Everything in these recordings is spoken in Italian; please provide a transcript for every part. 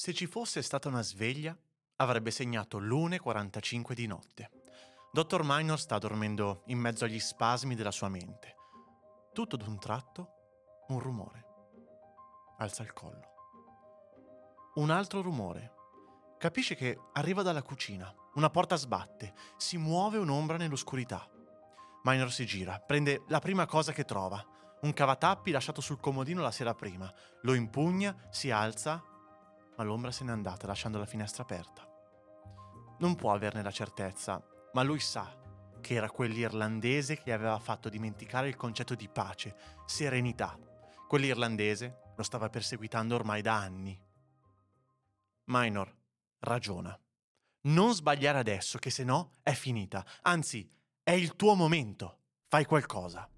Se ci fosse stata una sveglia, avrebbe segnato l'1.45 di notte. Dottor Minor sta dormendo in mezzo agli spasmi della sua mente. Tutto d'un tratto, un rumore. Alza il collo. Un altro rumore. Capisce che arriva dalla cucina. Una porta sbatte. Si muove un'ombra nell'oscurità. Minor si gira, prende la prima cosa che trova. Un cavatappi lasciato sul comodino la sera prima. Lo impugna, si alza, ma l'ombra se n'è andata lasciando la finestra aperta. Non può averne la certezza, ma lui sa che era quell'irlandese che aveva fatto dimenticare il concetto di pace, serenità. Quell'irlandese lo stava perseguitando ormai da anni. Minor ragiona. Non sbagliare adesso, che se no è finita. Anzi, è il tuo momento. Fai qualcosa.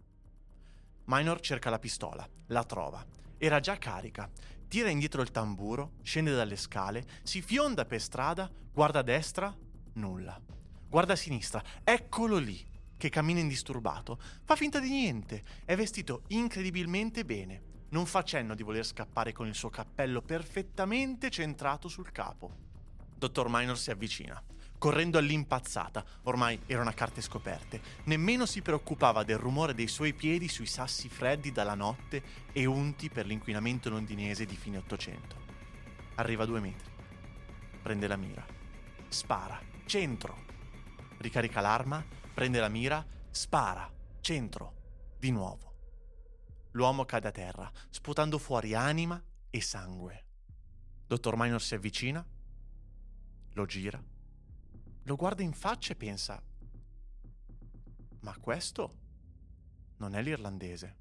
Minor cerca la pistola, la trova. Era già carica. Tira indietro il tamburo, scende dalle scale, si fionda per strada, guarda a destra, nulla. Guarda a sinistra, eccolo lì, che cammina indisturbato. Fa finta di niente, è vestito incredibilmente bene. Non fa cenno di voler scappare con il suo cappello perfettamente centrato sul capo. Dottor Minor si avvicina, correndo all'impazzata, ormai erano a carte scoperte. Nemmeno si preoccupava del rumore dei suoi piedi sui sassi freddi dalla notte e unti per l'inquinamento londinese di fine Ottocento. Arriva a due metri. Prende la mira. Spara. Centro. Ricarica l'arma, prende la mira, spara. Centro. Di nuovo. L'uomo cade a terra, sputando fuori anima e sangue. Dottor Minor si avvicina, lo gira, lo guarda in faccia e pensa, ma questo non è l'irlandese.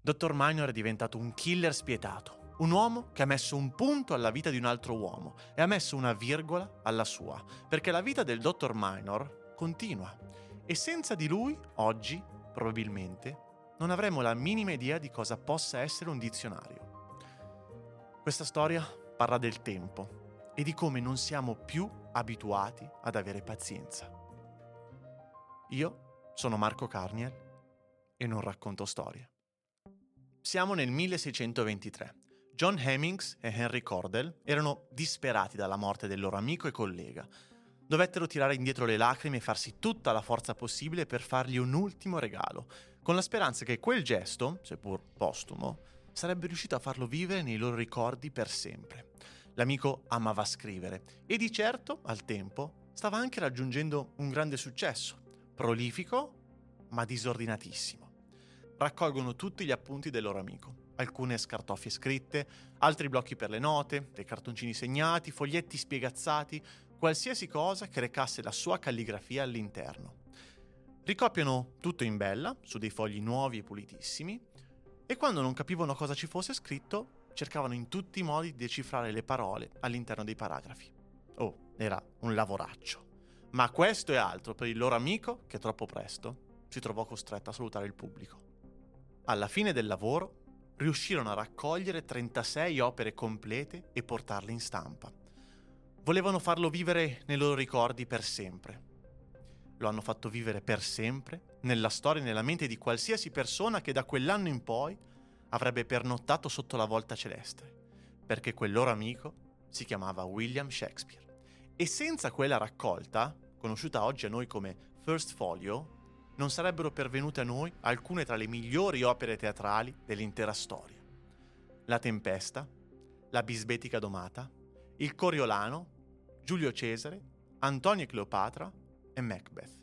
Dottor Minor è diventato un killer spietato, un uomo che ha messo un punto alla vita di un altro uomo e ha messo una virgola alla sua, perché la vita del Dottor Minor continua e senza di lui, oggi, probabilmente, non avremo la minima idea di cosa possa essere un dizionario. Questa storia parla del tempo e di come non siamo più abituati ad avere pazienza. Io sono Marco Carniel e non racconto storie. Siamo nel 1623. John Hemmings e Henry Cordell erano disperati dalla morte del loro amico e collega. Dovettero tirare indietro le lacrime e farsi tutta la forza possibile per fargli un ultimo regalo, con la speranza che quel gesto, seppur postumo, sarebbe riuscito a farlo vivere nei loro ricordi per sempre. L'amico amava scrivere e di certo, al tempo, stava anche raggiungendo un grande successo, prolifico ma disordinatissimo. Raccolgono tutti gli appunti del loro amico, alcune scartoffie scritte, altri blocchi per le note, dei cartoncini segnati, foglietti spiegazzati, qualsiasi cosa che recasse la sua calligrafia all'interno. Ricopiano tutto in bella, su dei fogli nuovi e pulitissimi, e quando non capivano cosa ci fosse scritto, cercavano in tutti i modi di decifrare le parole all'interno dei paragrafi. Oh, era un lavoraccio. Ma questo è altro per il loro amico che troppo presto si trovò costretto a salutare il pubblico. Alla fine del lavoro riuscirono a raccogliere 36 opere complete e portarle in stampa. Volevano farlo vivere nei loro ricordi per sempre. Lo hanno fatto vivere per sempre nella storia e nella mente di qualsiasi persona che da quell'anno in poi avrebbe pernottato sotto la volta celeste, perché quel loro amico si chiamava William Shakespeare. E senza quella raccolta, conosciuta oggi a noi come First Folio, non sarebbero pervenute a noi alcune tra le migliori opere teatrali dell'intera storia. La Tempesta, La Bisbetica Domata, Il Coriolano, Giulio Cesare, Antonio e Cleopatra e Macbeth.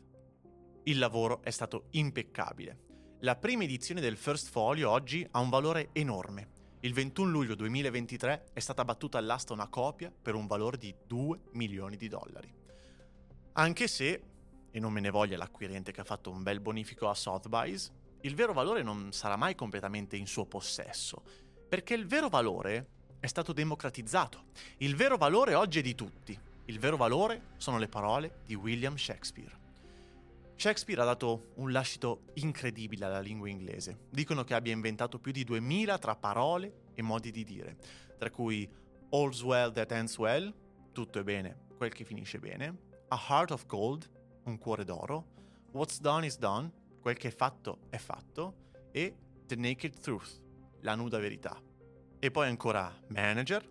Il lavoro è stato impeccabile la prima edizione del First Folio oggi ha un valore enorme. Il 21 luglio 2023 è stata battuta all'asta una copia per un valore di 2 milioni di dollari. Anche se, e non me ne voglia l'acquirente che ha fatto un bel bonifico a Sotheby's, il vero valore non sarà mai completamente in suo possesso, perché il vero valore è stato democratizzato. Il vero valore oggi è di tutti. Il vero valore sono le parole di William Shakespeare. Shakespeare ha dato un lascito incredibile alla lingua inglese. Dicono che abbia inventato più di 2000 tra parole e modi di dire, tra cui all's well that ends well, tutto è bene, quel che finisce bene, a heart of gold, un cuore d'oro, what's done is done, quel che è fatto è fatto, e the naked truth, la nuda verità. E poi ancora manager,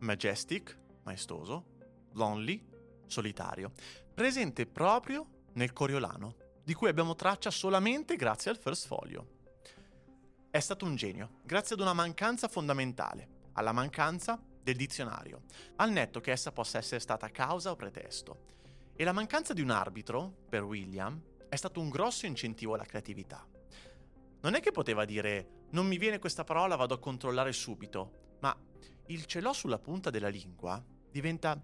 majestic, maestoso, lonely, solitario, presente proprio nel Coriolano, di cui abbiamo traccia solamente grazie al first folio. È stato un genio, grazie ad una mancanza fondamentale, alla mancanza del dizionario, al netto che essa possa essere stata causa o pretesto. E la mancanza di un arbitro, per William, è stato un grosso incentivo alla creatività. Non è che poteva dire non mi viene questa parola, vado a controllare subito, ma il ce l'ho sulla punta della lingua diventa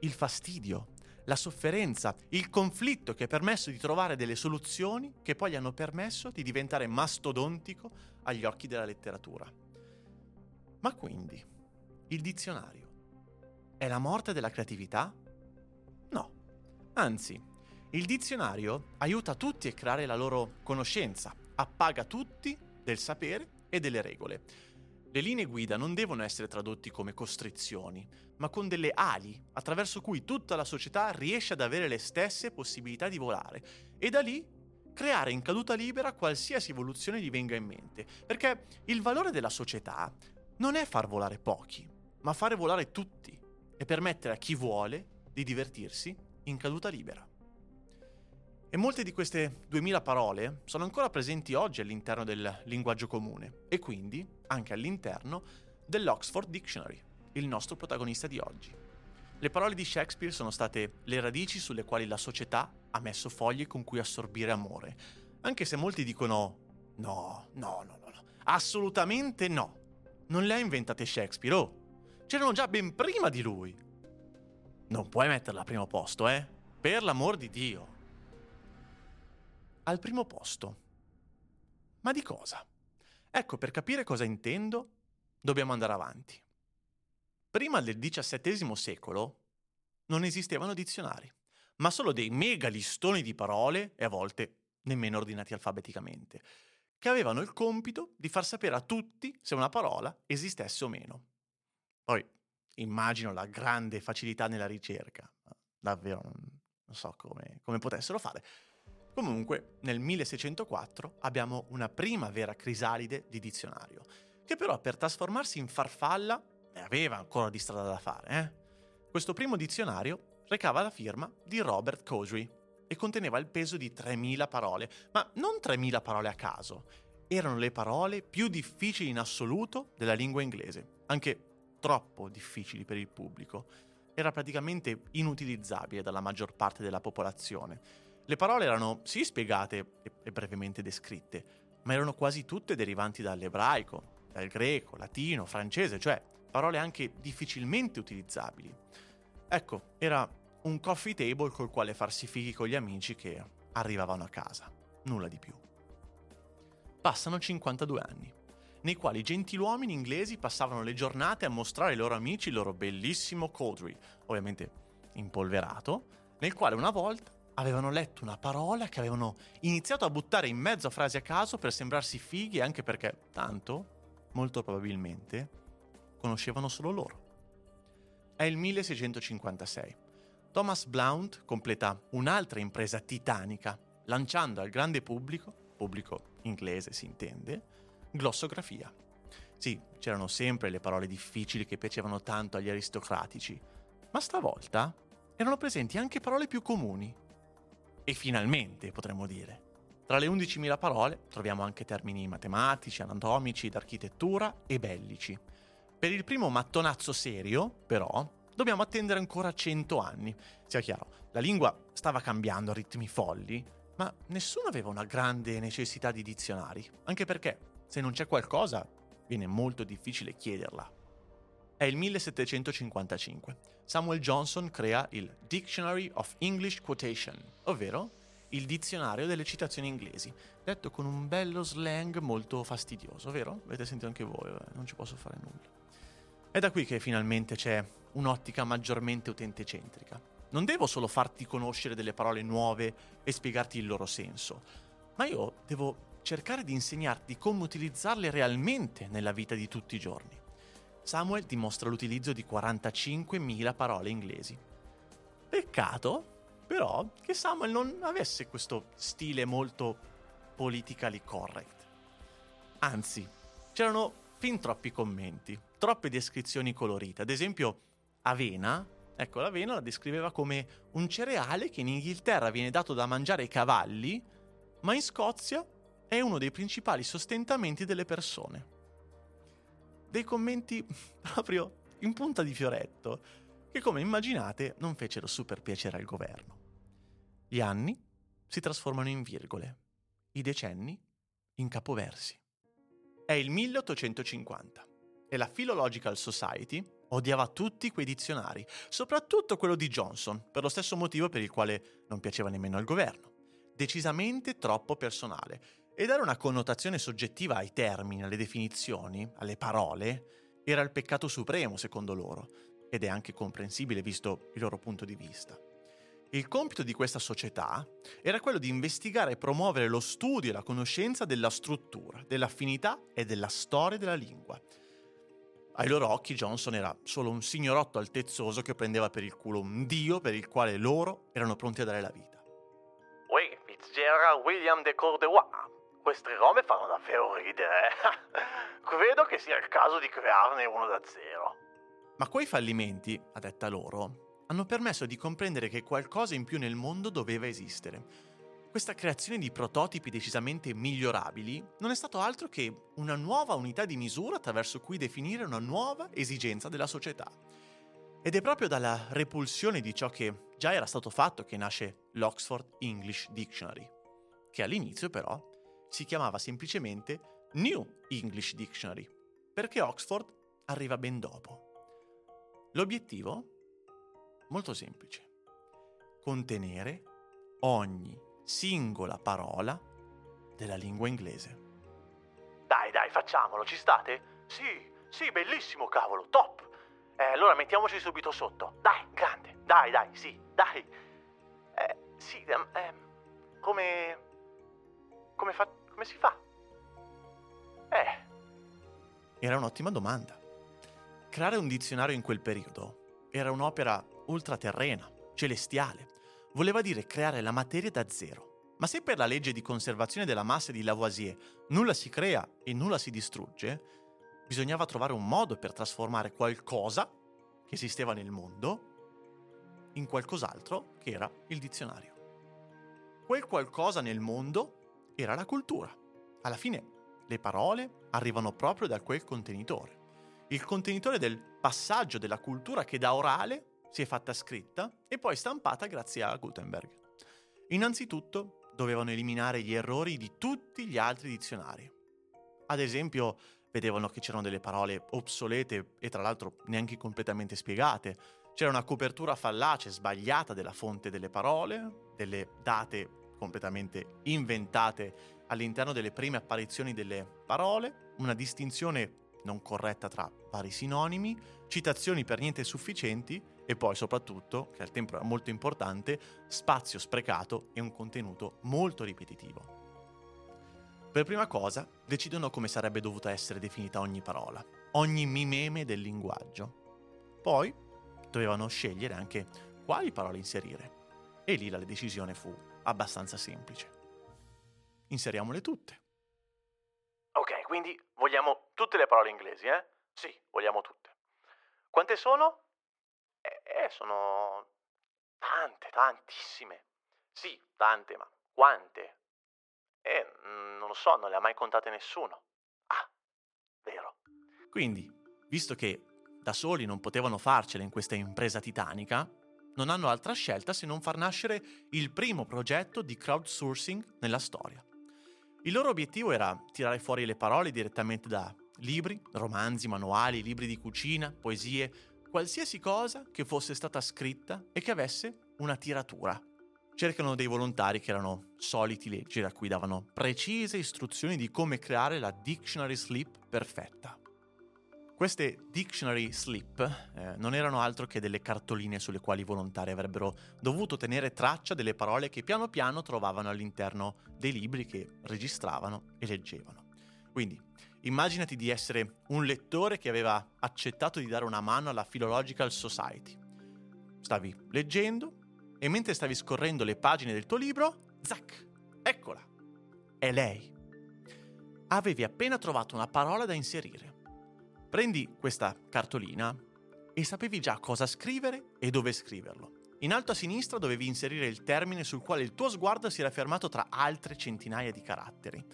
il fastidio, la sofferenza, il conflitto che ha permesso di trovare delle soluzioni che poi gli hanno permesso di diventare mastodontico agli occhi della letteratura. Ma quindi, il dizionario è la morte della creatività? No. Anzi, il dizionario aiuta tutti a creare la loro conoscenza, appaga tutti del sapere e delle regole. Le linee guida non devono essere tradotti come costrizioni, ma con delle ali attraverso cui tutta la società riesce ad avere le stesse possibilità di volare e da lì creare in caduta libera qualsiasi evoluzione gli venga in mente. Perché il valore della società non è far volare pochi, ma fare volare tutti e permettere a chi vuole di divertirsi in caduta libera. E molte di queste 2000 parole sono ancora presenti oggi all'interno del linguaggio comune e quindi anche all'interno dell'Oxford Dictionary, il nostro protagonista di oggi. Le parole di Shakespeare sono state le radici sulle quali la società ha messo foglie con cui assorbire amore, anche se molti dicono no, no, no, no, no, assolutamente no. Non le ha inventate Shakespeare, oh, c'erano già ben prima di lui. Non puoi metterla al primo posto, eh? Per l'amor di Dio al primo posto. Ma di cosa? Ecco, per capire cosa intendo, dobbiamo andare avanti. Prima del XVII secolo non esistevano dizionari, ma solo dei mega listoni di parole, e a volte nemmeno ordinati alfabeticamente, che avevano il compito di far sapere a tutti se una parola esistesse o meno. Poi immagino la grande facilità nella ricerca, davvero non so come, come potessero fare, Comunque, nel 1604 abbiamo una prima vera crisalide di dizionario, che però per trasformarsi in farfalla aveva ancora di strada da fare. Eh? Questo primo dizionario recava la firma di Robert Cosry e conteneva il peso di 3.000 parole, ma non 3.000 parole a caso, erano le parole più difficili in assoluto della lingua inglese, anche troppo difficili per il pubblico. Era praticamente inutilizzabile dalla maggior parte della popolazione le parole erano sì spiegate e brevemente descritte, ma erano quasi tutte derivanti dall'ebraico, dal greco, latino, francese, cioè parole anche difficilmente utilizzabili. Ecco, era un coffee table col quale farsi fighi con gli amici che arrivavano a casa, nulla di più. Passano 52 anni, nei quali i gentiluomini inglesi passavano le giornate a mostrare ai loro amici il loro bellissimo Codry, ovviamente impolverato, nel quale una volta avevano letto una parola che avevano iniziato a buttare in mezzo a frasi a caso per sembrarsi fighi anche perché, tanto, molto probabilmente, conoscevano solo loro. È il 1656. Thomas Blount completa un'altra impresa titanica, lanciando al grande pubblico, pubblico inglese si intende, glossografia. Sì, c'erano sempre le parole difficili che piacevano tanto agli aristocratici, ma stavolta erano presenti anche parole più comuni, e finalmente, potremmo dire. Tra le 11.000 parole troviamo anche termini matematici, anatomici, d'architettura e bellici. Per il primo mattonazzo serio, però, dobbiamo attendere ancora 100 anni. Sia chiaro, la lingua stava cambiando a ritmi folli, ma nessuno aveva una grande necessità di dizionari, anche perché se non c'è qualcosa viene molto difficile chiederla. È il 1755. Samuel Johnson crea il Dictionary of English Quotation, ovvero il dizionario delle citazioni inglesi, detto con un bello slang molto fastidioso, vero? Avete sentito anche voi, eh? non ci posso fare nulla. È da qui che finalmente c'è un'ottica maggiormente utente-centrica. Non devo solo farti conoscere delle parole nuove e spiegarti il loro senso, ma io devo cercare di insegnarti come utilizzarle realmente nella vita di tutti i giorni. Samuel dimostra l'utilizzo di 45.000 parole inglesi. Peccato, però, che Samuel non avesse questo stile molto politically correct. Anzi, c'erano fin troppi commenti, troppe descrizioni colorite. Ad esempio, avena, ecco, l'avena la descriveva come un cereale che in Inghilterra viene dato da mangiare ai cavalli, ma in Scozia è uno dei principali sostentamenti delle persone. Dei commenti proprio in punta di fioretto, che come immaginate non fecero super piacere al governo. Gli anni si trasformano in virgole, i decenni in capoversi. È il 1850 e la Philological Society odiava tutti quei dizionari, soprattutto quello di Johnson, per lo stesso motivo per il quale non piaceva nemmeno al governo. Decisamente troppo personale. E dare una connotazione soggettiva ai termini, alle definizioni, alle parole, era il peccato supremo, secondo loro, ed è anche comprensibile visto il loro punto di vista. Il compito di questa società era quello di investigare e promuovere lo studio e la conoscenza della struttura, dell'affinità e della storia della lingua. Ai loro occhi Johnson era solo un signorotto altezzoso che prendeva per il culo un dio per il quale loro erano pronti a dare la vita. Uè, Fitzgerald William de Cordewa, queste robe fanno davvero ridere. Credo che sia il caso di crearne uno da zero. Ma quei fallimenti, a detta loro, hanno permesso di comprendere che qualcosa in più nel mondo doveva esistere. Questa creazione di prototipi decisamente migliorabili non è stato altro che una nuova unità di misura attraverso cui definire una nuova esigenza della società. Ed è proprio dalla repulsione di ciò che già era stato fatto che nasce l'Oxford English Dictionary, che all'inizio però si chiamava semplicemente New English Dictionary, perché Oxford arriva ben dopo. L'obiettivo Molto semplice. Contenere ogni singola parola della lingua inglese. Dai, dai, facciamolo, ci state? Sì, sì, bellissimo, cavolo, top! Eh, allora mettiamoci subito sotto. Dai, grande, dai, dai, sì, dai. Eh, sì, eh, come... Come, fa... come si fa? Eh... Era un'ottima domanda. Creare un dizionario in quel periodo era un'opera ultraterrena, celestiale. Voleva dire creare la materia da zero. Ma se per la legge di conservazione della massa di Lavoisier nulla si crea e nulla si distrugge, bisognava trovare un modo per trasformare qualcosa che esisteva nel mondo in qualcos'altro che era il dizionario. Quel qualcosa nel mondo era la cultura. Alla fine le parole arrivano proprio da quel contenitore. Il contenitore del passaggio della cultura che da orale si è fatta scritta e poi stampata grazie a Gutenberg. Innanzitutto dovevano eliminare gli errori di tutti gli altri dizionari. Ad esempio, vedevano che c'erano delle parole obsolete e tra l'altro neanche completamente spiegate. C'era una copertura fallace, sbagliata della fonte delle parole, delle date completamente inventate all'interno delle prime apparizioni delle parole, una distinzione non corretta tra vari sinonimi, citazioni per niente sufficienti e poi soprattutto, che al tempo era molto importante, spazio sprecato e un contenuto molto ripetitivo. Per prima cosa, decidono come sarebbe dovuta essere definita ogni parola, ogni mimeme del linguaggio. Poi dovevano scegliere anche quali parole inserire. E lì la decisione fu abbastanza semplice. Inseriamole tutte. Ok, quindi vogliamo tutte le parole inglesi, eh? Sì, vogliamo tutte. Quante sono? Eh, sono tante, tantissime. Sì, tante, ma quante? Eh, non lo so, non le ha mai contate nessuno. Ah, vero. Quindi, visto che da soli non potevano farcela in questa impresa titanica, non hanno altra scelta se non far nascere il primo progetto di crowdsourcing nella storia. Il loro obiettivo era tirare fuori le parole direttamente da libri, romanzi, manuali, libri di cucina, poesie, qualsiasi cosa che fosse stata scritta e che avesse una tiratura. Cercano dei volontari che erano soliti leggere, a cui davano precise istruzioni di come creare la dictionary slip perfetta. Queste dictionary slip eh, non erano altro che delle cartoline sulle quali i volontari avrebbero dovuto tenere traccia delle parole che piano piano trovavano all'interno dei libri che registravano e leggevano. Quindi Immaginati di essere un lettore che aveva accettato di dare una mano alla Philological Society. Stavi leggendo e mentre stavi scorrendo le pagine del tuo libro, zac, eccola, è lei. Avevi appena trovato una parola da inserire Prendi questa cartolina e sapevi già cosa scrivere e dove scriverlo. In alto a sinistra dovevi inserire il termine sul quale il tuo sguardo si era fermato tra altre centinaia di caratteri.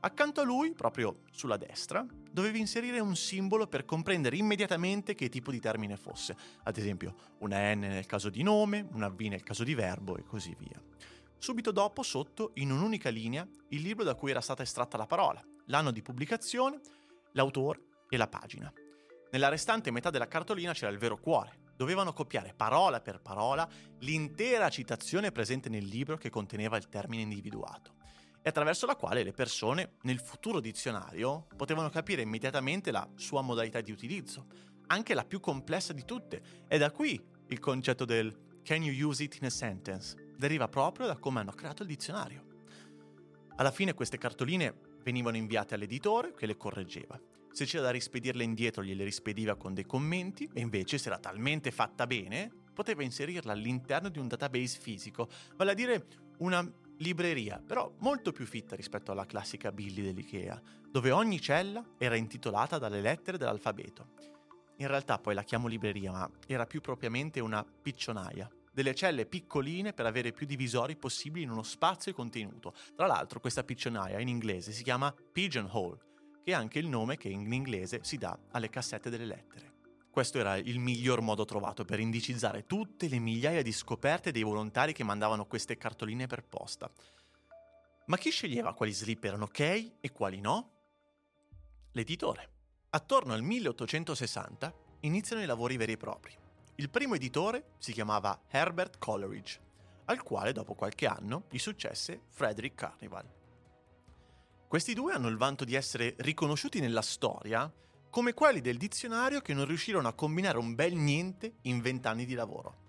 Accanto a lui, proprio sulla destra, dovevi inserire un simbolo per comprendere immediatamente che tipo di termine fosse, ad esempio una N nel caso di nome, una V nel caso di verbo e così via. Subito dopo, sotto, in un'unica linea, il libro da cui era stata estratta la parola, l'anno di pubblicazione, l'autore e la pagina. Nella restante metà della cartolina c'era il vero cuore. Dovevano copiare parola per parola l'intera citazione presente nel libro che conteneva il termine individuato e attraverso la quale le persone nel futuro dizionario potevano capire immediatamente la sua modalità di utilizzo, anche la più complessa di tutte. E da qui il concetto del can you use it in a sentence? Deriva proprio da come hanno creato il dizionario. Alla fine queste cartoline venivano inviate all'editore che le correggeva. Se c'era da rispedirle indietro gliele rispediva con dei commenti e invece se era talmente fatta bene poteva inserirla all'interno di un database fisico, vale a dire una libreria, però molto più fitta rispetto alla classica Billy dell'IKEA, dove ogni cella era intitolata dalle lettere dell'alfabeto. In realtà poi la chiamo libreria, ma era più propriamente una piccionaia, delle celle piccoline per avere più divisori possibili in uno spazio contenuto. Tra l'altro questa piccionaia in inglese si chiama pigeonhole, che è anche il nome che in inglese si dà alle cassette delle lettere. Questo era il miglior modo trovato per indicizzare tutte le migliaia di scoperte dei volontari che mandavano queste cartoline per posta. Ma chi sceglieva quali slip erano ok e quali no? L'editore. Attorno al 1860 iniziano i lavori veri e propri. Il primo editore si chiamava Herbert Coleridge, al quale dopo qualche anno gli successe Frederick Carnival. Questi due hanno il vanto di essere riconosciuti nella storia come quelli del dizionario che non riuscirono a combinare un bel niente in vent'anni di lavoro.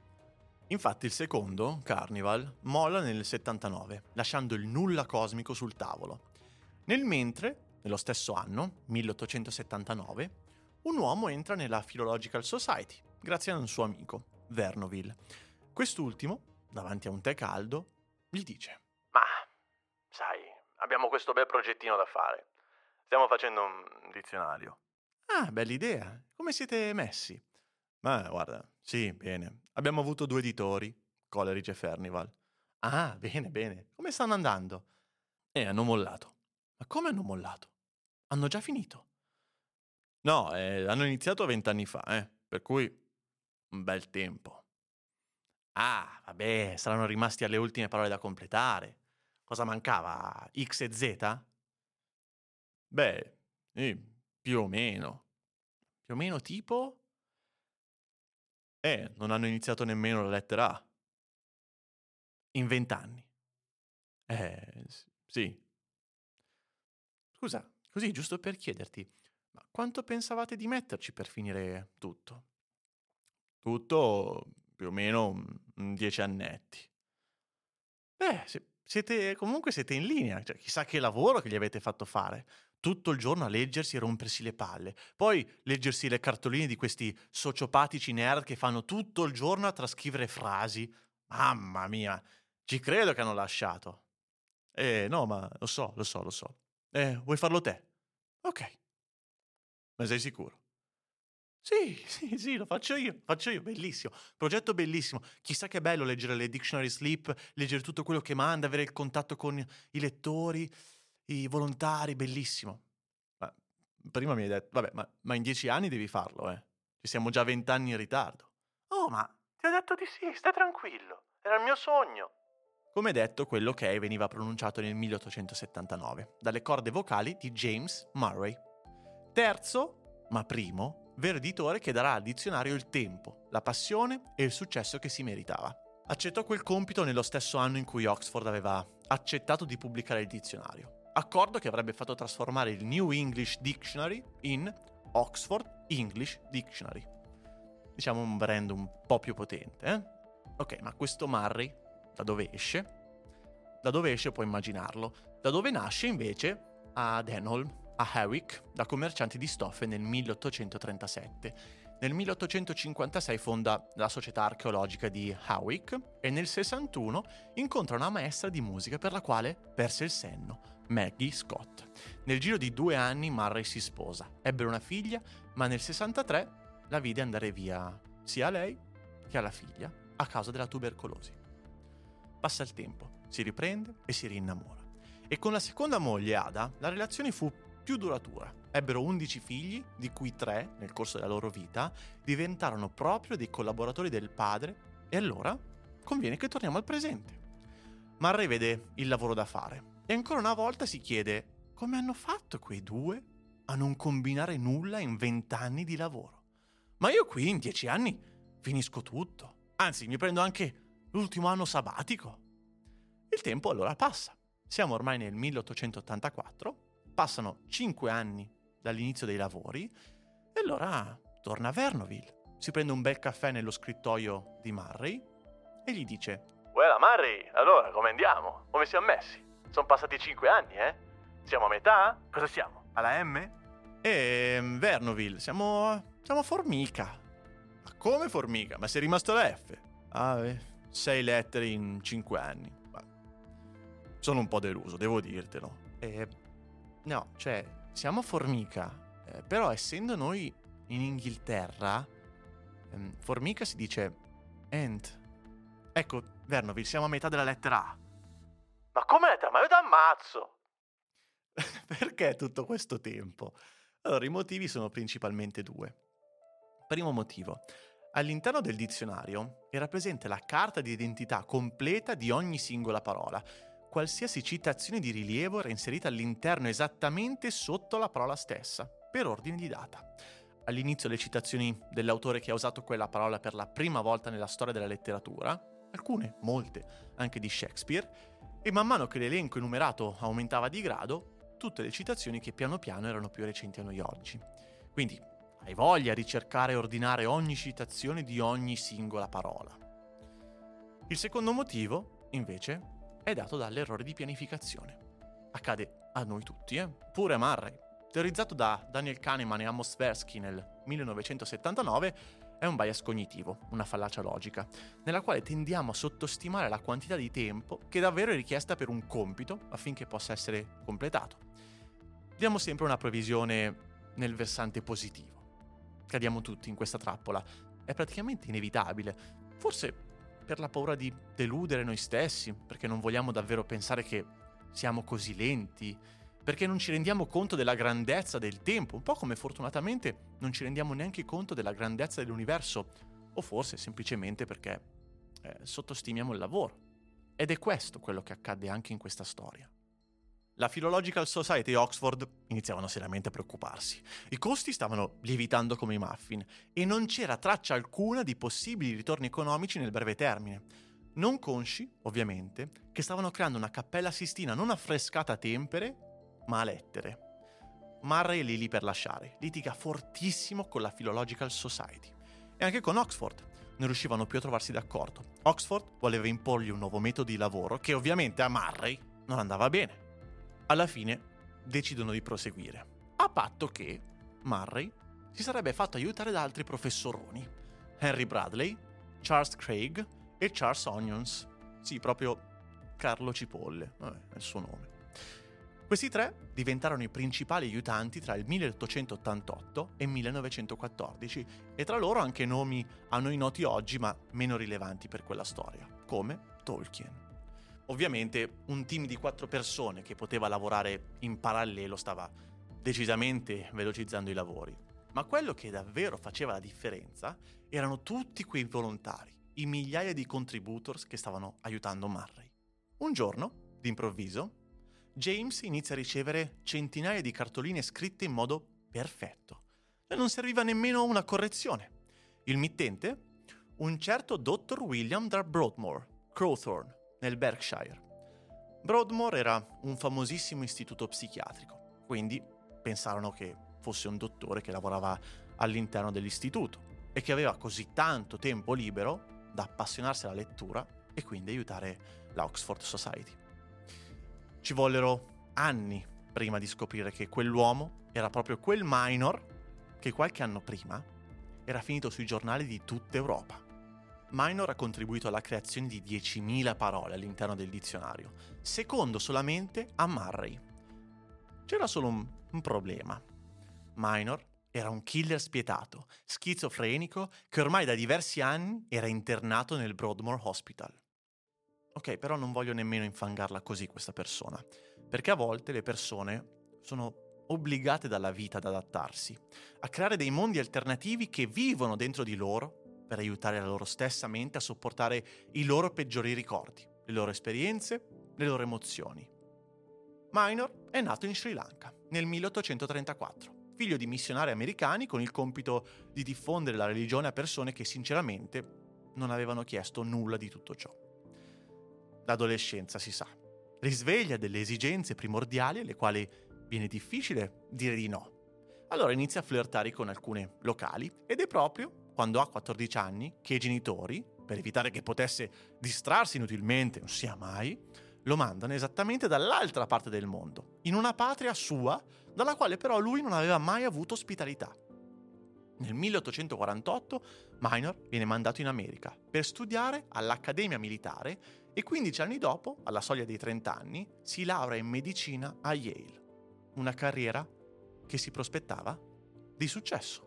Infatti il secondo, Carnival, molla nel 79, lasciando il nulla cosmico sul tavolo. Nel mentre, nello stesso anno, 1879, un uomo entra nella Philological Society, grazie a un suo amico, Vernoville. Quest'ultimo, davanti a un tè caldo, gli dice: abbiamo questo bel progettino da fare. Stiamo facendo un dizionario. Ah, bella idea. Come siete messi? Ma guarda, sì, bene. Abbiamo avuto due editori, Coleridge e Fernival. Ah, bene, bene. Come stanno andando? E hanno mollato. Ma come hanno mollato? Hanno già finito. No, eh, hanno iniziato vent'anni fa, eh, per cui un bel tempo. Ah, vabbè, saranno rimasti alle ultime parole da completare. Cosa mancava? X e Z? Beh, sì, più o meno. Più o meno tipo? Eh, non hanno iniziato nemmeno la lettera A. In vent'anni. Eh, sì. Scusa, così giusto per chiederti, ma quanto pensavate di metterci per finire tutto? Tutto più o meno dieci annetti. Beh, siete, comunque siete in linea, cioè, chissà che lavoro che gli avete fatto fare tutto il giorno a leggersi e rompersi le palle. Poi leggersi le cartoline di questi sociopatici nerd che fanno tutto il giorno a trascrivere frasi. Mamma mia, ci credo che hanno lasciato. Eh, no, ma lo so, lo so, lo so. Eh, vuoi farlo te? Ok. Ma sei sicuro? Sì, sì, sì, lo faccio io, faccio io, bellissimo. Progetto bellissimo. Chissà che bello leggere le dictionary sleep, leggere tutto quello che manda, avere il contatto con i lettori i volontari, bellissimo. Ma prima mi hai detto, vabbè, ma, ma in dieci anni devi farlo, eh. Ci siamo già vent'anni in ritardo. Oh, ma ti ho detto di sì, stai tranquillo. Era il mio sogno. Come detto, quello ok veniva pronunciato nel 1879 dalle corde vocali di James Murray. Terzo, ma primo, vero editore che darà al dizionario il tempo, la passione e il successo che si meritava. Accettò quel compito nello stesso anno in cui Oxford aveva accettato di pubblicare il dizionario accordo che avrebbe fatto trasformare il New English Dictionary in Oxford English Dictionary. Diciamo un brand un po' più potente, eh? Ok, ma questo Murray da dove esce? Da dove esce puoi immaginarlo. Da dove nasce invece? A Denholm, a Hawick, da commercianti di stoffe nel 1837 nel 1856 fonda la società archeologica di Hawick e nel 61 incontra una maestra di musica per la quale perse il senno, Maggie Scott. Nel giro di due anni Murray si sposa, ebbero una figlia, ma nel 63 la vide andare via sia a lei che alla figlia a causa della tubercolosi. Passa il tempo, si riprende e si rinnamora. E con la seconda moglie, Ada, la relazione fu più duratura. Ebbero 11 figli, di cui 3, nel corso della loro vita, diventarono proprio dei collaboratori del padre e allora conviene che torniamo al presente. Murray vede il lavoro da fare e ancora una volta si chiede come hanno fatto quei due a non combinare nulla in vent'anni di lavoro. Ma io qui in dieci anni finisco tutto. Anzi, mi prendo anche l'ultimo anno sabbatico. Il tempo allora passa. Siamo ormai nel 1884, passano cinque anni dall'inizio dei lavori e allora torna a Vernoville. Si prende un bel caffè nello scrittoio di Murray e gli dice Well, Murray, allora come andiamo? Come siamo messi? Sono passati cinque anni, eh? Siamo a metà? Cosa siamo? Alla M? E ehm, Vernoville, siamo, siamo formica. Ma come formica? Ma sei rimasto la F? Ah, eh, sei lettere in cinque anni. Ma sono un po' deluso, devo dirtelo. E, no, cioè, siamo formica. Eh, però essendo noi in Inghilterra, ehm, formica si dice ant. Ecco, Vernoville, siamo a metà della lettera A. Ma come lettera? Ma io t'ammazzo! Perché tutto questo tempo? Allora, i motivi sono principalmente due. Primo motivo. All'interno del dizionario era presente la carta di identità completa di ogni singola parola. Qualsiasi citazione di rilievo era inserita all'interno esattamente sotto la parola stessa, per ordine di data. All'inizio le citazioni dell'autore che ha usato quella parola per la prima volta nella storia della letteratura, alcune, molte, anche di Shakespeare, e man mano che l'elenco enumerato aumentava di grado, tutte le citazioni che piano piano erano più recenti a noi oggi. Quindi hai voglia di ricercare e ordinare ogni citazione di ogni singola parola. Il secondo motivo, invece, è dato dall'errore di pianificazione. Accade a noi tutti, eh? Pure a Murray. Teorizzato da Daniel Kahneman e Amos Tversky nel 1979, è un bias cognitivo, una fallacia logica, nella quale tendiamo a sottostimare la quantità di tempo che davvero è richiesta per un compito affinché possa essere completato. Diamo sempre una previsione nel versante positivo. Cadiamo tutti in questa trappola, è praticamente inevitabile, forse per la paura di deludere noi stessi, perché non vogliamo davvero pensare che siamo così lenti, perché non ci rendiamo conto della grandezza del tempo, un po' come fortunatamente non ci rendiamo neanche conto della grandezza dell'universo, o forse semplicemente perché eh, sottostimiamo il lavoro. Ed è questo quello che accadde anche in questa storia. La Philological Society e Oxford iniziavano seriamente a preoccuparsi. I costi stavano lievitando come i muffin e non c'era traccia alcuna di possibili ritorni economici nel breve termine. Non consci, ovviamente, che stavano creando una cappella sistina non affrescata a tempere, ma a lettere. Murray è lì lì per lasciare, litiga fortissimo con la Philological Society e anche con Oxford. Non riuscivano più a trovarsi d'accordo. Oxford voleva imporgli un nuovo metodo di lavoro che ovviamente a Murray non andava bene. Alla fine decidono di proseguire, a patto che Murray si sarebbe fatto aiutare da altri professoroni. Henry Bradley, Charles Craig e Charles Onions. Sì, proprio Carlo Cipolle, vabbè, è il suo nome. Questi tre diventarono i principali aiutanti tra il 1888 e il 1914 e tra loro anche nomi a noi noti oggi ma meno rilevanti per quella storia, come Tolkien. Ovviamente un team di quattro persone che poteva lavorare in parallelo stava decisamente velocizzando i lavori, ma quello che davvero faceva la differenza erano tutti quei volontari, i migliaia di contributors che stavano aiutando Murray. Un giorno, d'improvviso, James inizia a ricevere centinaia di cartoline scritte in modo perfetto. Non serviva nemmeno una correzione. Il mittente? Un certo Dr. William Dar Broadmoor, Crowthorne, nel Berkshire. Broadmoor era un famosissimo istituto psichiatrico, quindi pensarono che fosse un dottore che lavorava all'interno dell'istituto e che aveva così tanto tempo libero da appassionarsi alla lettura e quindi aiutare la Oxford Society. Ci vollero anni prima di scoprire che quell'uomo era proprio quel minor che qualche anno prima era finito sui giornali di tutta Europa. Minor ha contribuito alla creazione di 10.000 parole all'interno del dizionario, secondo solamente a Murray. C'era solo un, un problema. Minor era un killer spietato, schizofrenico, che ormai da diversi anni era internato nel Broadmoor Hospital. Ok, però non voglio nemmeno infangarla così questa persona, perché a volte le persone sono obbligate dalla vita ad adattarsi, a creare dei mondi alternativi che vivono dentro di loro per aiutare la loro stessa mente a sopportare i loro peggiori ricordi, le loro esperienze, le loro emozioni. Minor è nato in Sri Lanka nel 1834, figlio di missionari americani con il compito di diffondere la religione a persone che sinceramente non avevano chiesto nulla di tutto ciò. L'adolescenza, si sa, risveglia delle esigenze primordiali alle quali viene difficile dire di no. Allora inizia a flirtare con alcune locali ed è proprio quando ha 14 anni che i genitori, per evitare che potesse distrarsi inutilmente, non sia mai, lo mandano esattamente dall'altra parte del mondo, in una patria sua, dalla quale però lui non aveva mai avuto ospitalità. Nel 1848 Minor viene mandato in America per studiare all'Accademia Militare e 15 anni dopo, alla soglia dei 30 anni, si laurea in medicina a Yale. Una carriera che si prospettava di successo.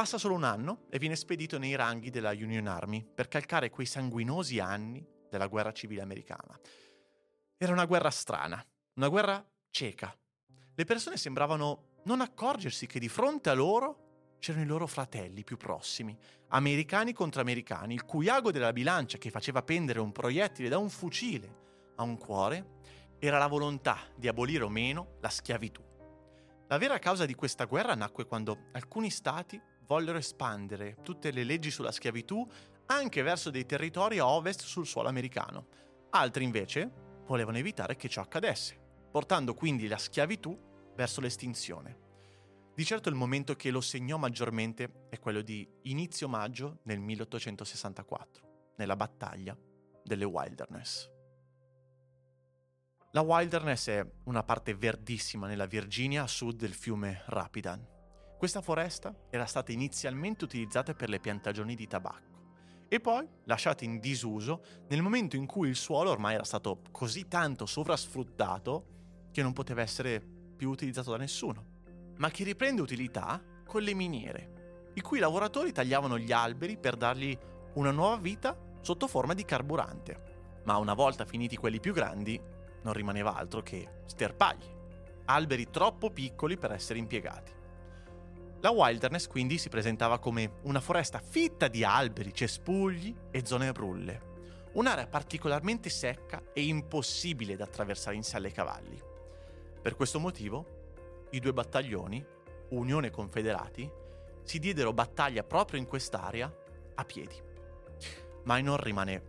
Passa solo un anno e viene spedito nei ranghi della Union Army per calcare quei sanguinosi anni della guerra civile americana. Era una guerra strana, una guerra cieca. Le persone sembravano non accorgersi che di fronte a loro c'erano i loro fratelli più prossimi, americani contro americani, il cui ago della bilancia che faceva pendere un proiettile da un fucile a un cuore era la volontà di abolire o meno la schiavitù. La vera causa di questa guerra nacque quando alcuni stati vollero espandere tutte le leggi sulla schiavitù anche verso dei territori a ovest sul suolo americano. Altri invece volevano evitare che ciò accadesse, portando quindi la schiavitù verso l'estinzione. Di certo il momento che lo segnò maggiormente è quello di inizio maggio nel 1864, nella battaglia delle Wilderness. La Wilderness è una parte verdissima nella Virginia a sud del fiume Rapidan, questa foresta era stata inizialmente utilizzata per le piantagioni di tabacco e poi lasciata in disuso nel momento in cui il suolo ormai era stato così tanto sovrasfruttato che non poteva essere più utilizzato da nessuno, ma che riprende utilità con le miniere, i cui lavoratori tagliavano gli alberi per dargli una nuova vita sotto forma di carburante. Ma una volta finiti quelli più grandi, non rimaneva altro che sterpagli, alberi troppo piccoli per essere impiegati. La wilderness quindi si presentava come una foresta fitta di alberi, cespugli e zone brulle. Un'area particolarmente secca e impossibile da attraversare in sale ai cavalli. Per questo motivo, i due battaglioni, Unione e Confederati, si diedero battaglia proprio in quest'area a piedi. Minor rimane